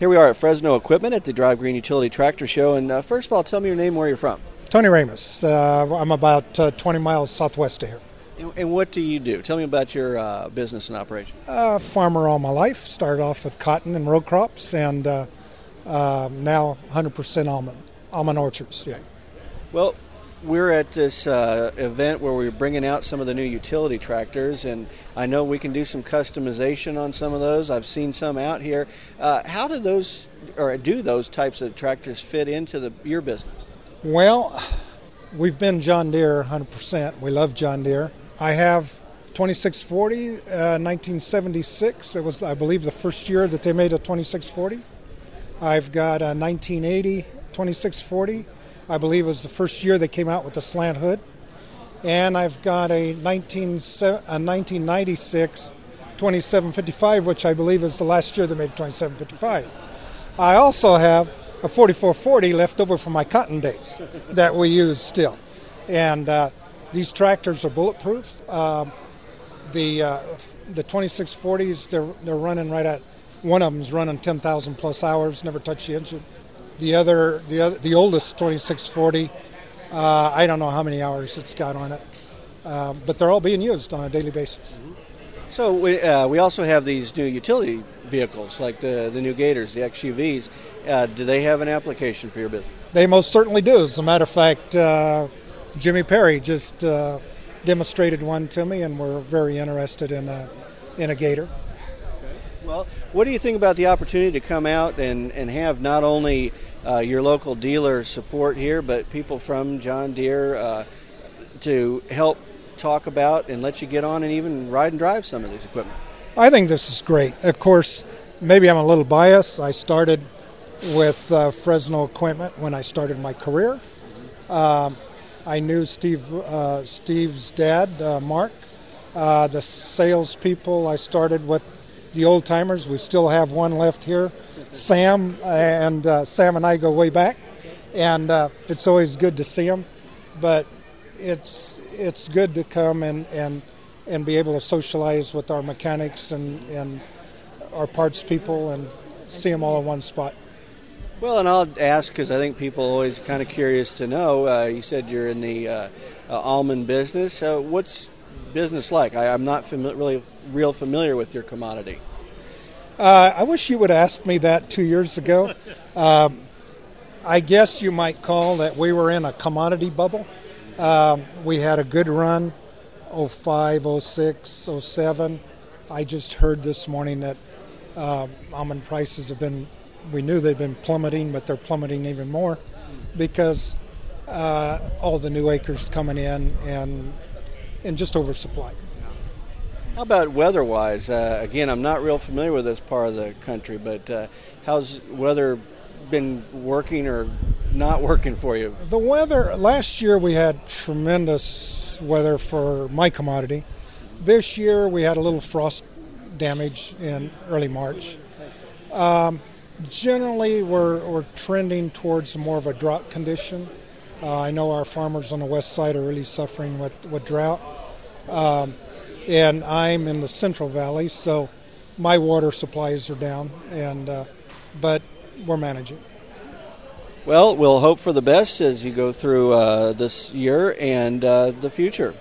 Here we are at Fresno Equipment at the Drive Green Utility Tractor Show. And uh, first of all, tell me your name, where you're from. Tony Ramos. Uh, I'm about uh, 20 miles southwest of here. And, and, what do you do? Tell me about your uh, business and operation. Uh, farmer all my life. Started off with cotton and row crops, and uh, now 100% almond almond orchards. Yeah. Well, we're at this uh, event where we're bringing out some of the new utility tractors, and I know we can do some customization on some of those. I've seen some out here. Uh, how do those, or do those types of tractors fit into the, your business? Well, we've been John Deere 100%. We love John Deere. I have 2640, uh, 1976. It was, I believe, the first year that they made a 2640. I've got a 1980 2640. I believe it was the first year they came out with the slant hood. And I've got a, 19, a 1996 2755, which I believe is the last year they made 2755. I also have a 4440 left over from my cotton days that we use still. And uh, these tractors are bulletproof. Um, the uh, the 2640s they're they're running right at one of them's running 10,000 plus hours, never touched the engine. The other, the other, the oldest 2640, uh, I don't know how many hours it's got on it, uh, but they're all being used on a daily basis. Mm-hmm. So we, uh, we also have these new utility vehicles like the the new Gators, the XUVs. Uh, do they have an application for your business? They most certainly do. As a matter of fact, uh, Jimmy Perry just uh, demonstrated one to me, and we're very interested in a in a Gator. Well, what do you think about the opportunity to come out and, and have not only uh, your local dealer support here, but people from John Deere uh, to help talk about and let you get on and even ride and drive some of these equipment? I think this is great. Of course, maybe I'm a little biased. I started with uh, Fresno Equipment when I started my career. Um, I knew Steve, uh, Steve's dad, uh, Mark. Uh, the salespeople I started with the old timers. We still have one left here, Sam, and uh, Sam and I go way back, and uh, it's always good to see them. But it's it's good to come and, and and be able to socialize with our mechanics and, and our parts people and see them all in one spot. Well, and I'll ask because I think people are always kind of curious to know. Uh, you said you're in the uh, uh, almond business. what's business like? I, am not fami- really real familiar with your commodity. Uh, I wish you would have asked me that two years ago. Um, I guess you might call that we were in a commodity bubble. Um, we had a good run 05, 06, 07. I just heard this morning that uh, almond prices have been, we knew they'd been plummeting, but they're plummeting even more because uh, all the new acres coming in and and just oversupply. How about weather-wise? Uh, again, I'm not real familiar with this part of the country, but uh, how's weather been working or not working for you? The weather last year we had tremendous weather for my commodity. This year we had a little frost damage in early March. Um, generally, we're, we're trending towards more of a drought condition. Uh, I know our farmers on the west side are really suffering with, with drought. Um, and I'm in the Central Valley, so my water supplies are down, and uh, but we're managing. Well, we'll hope for the best as you go through uh, this year and uh, the future.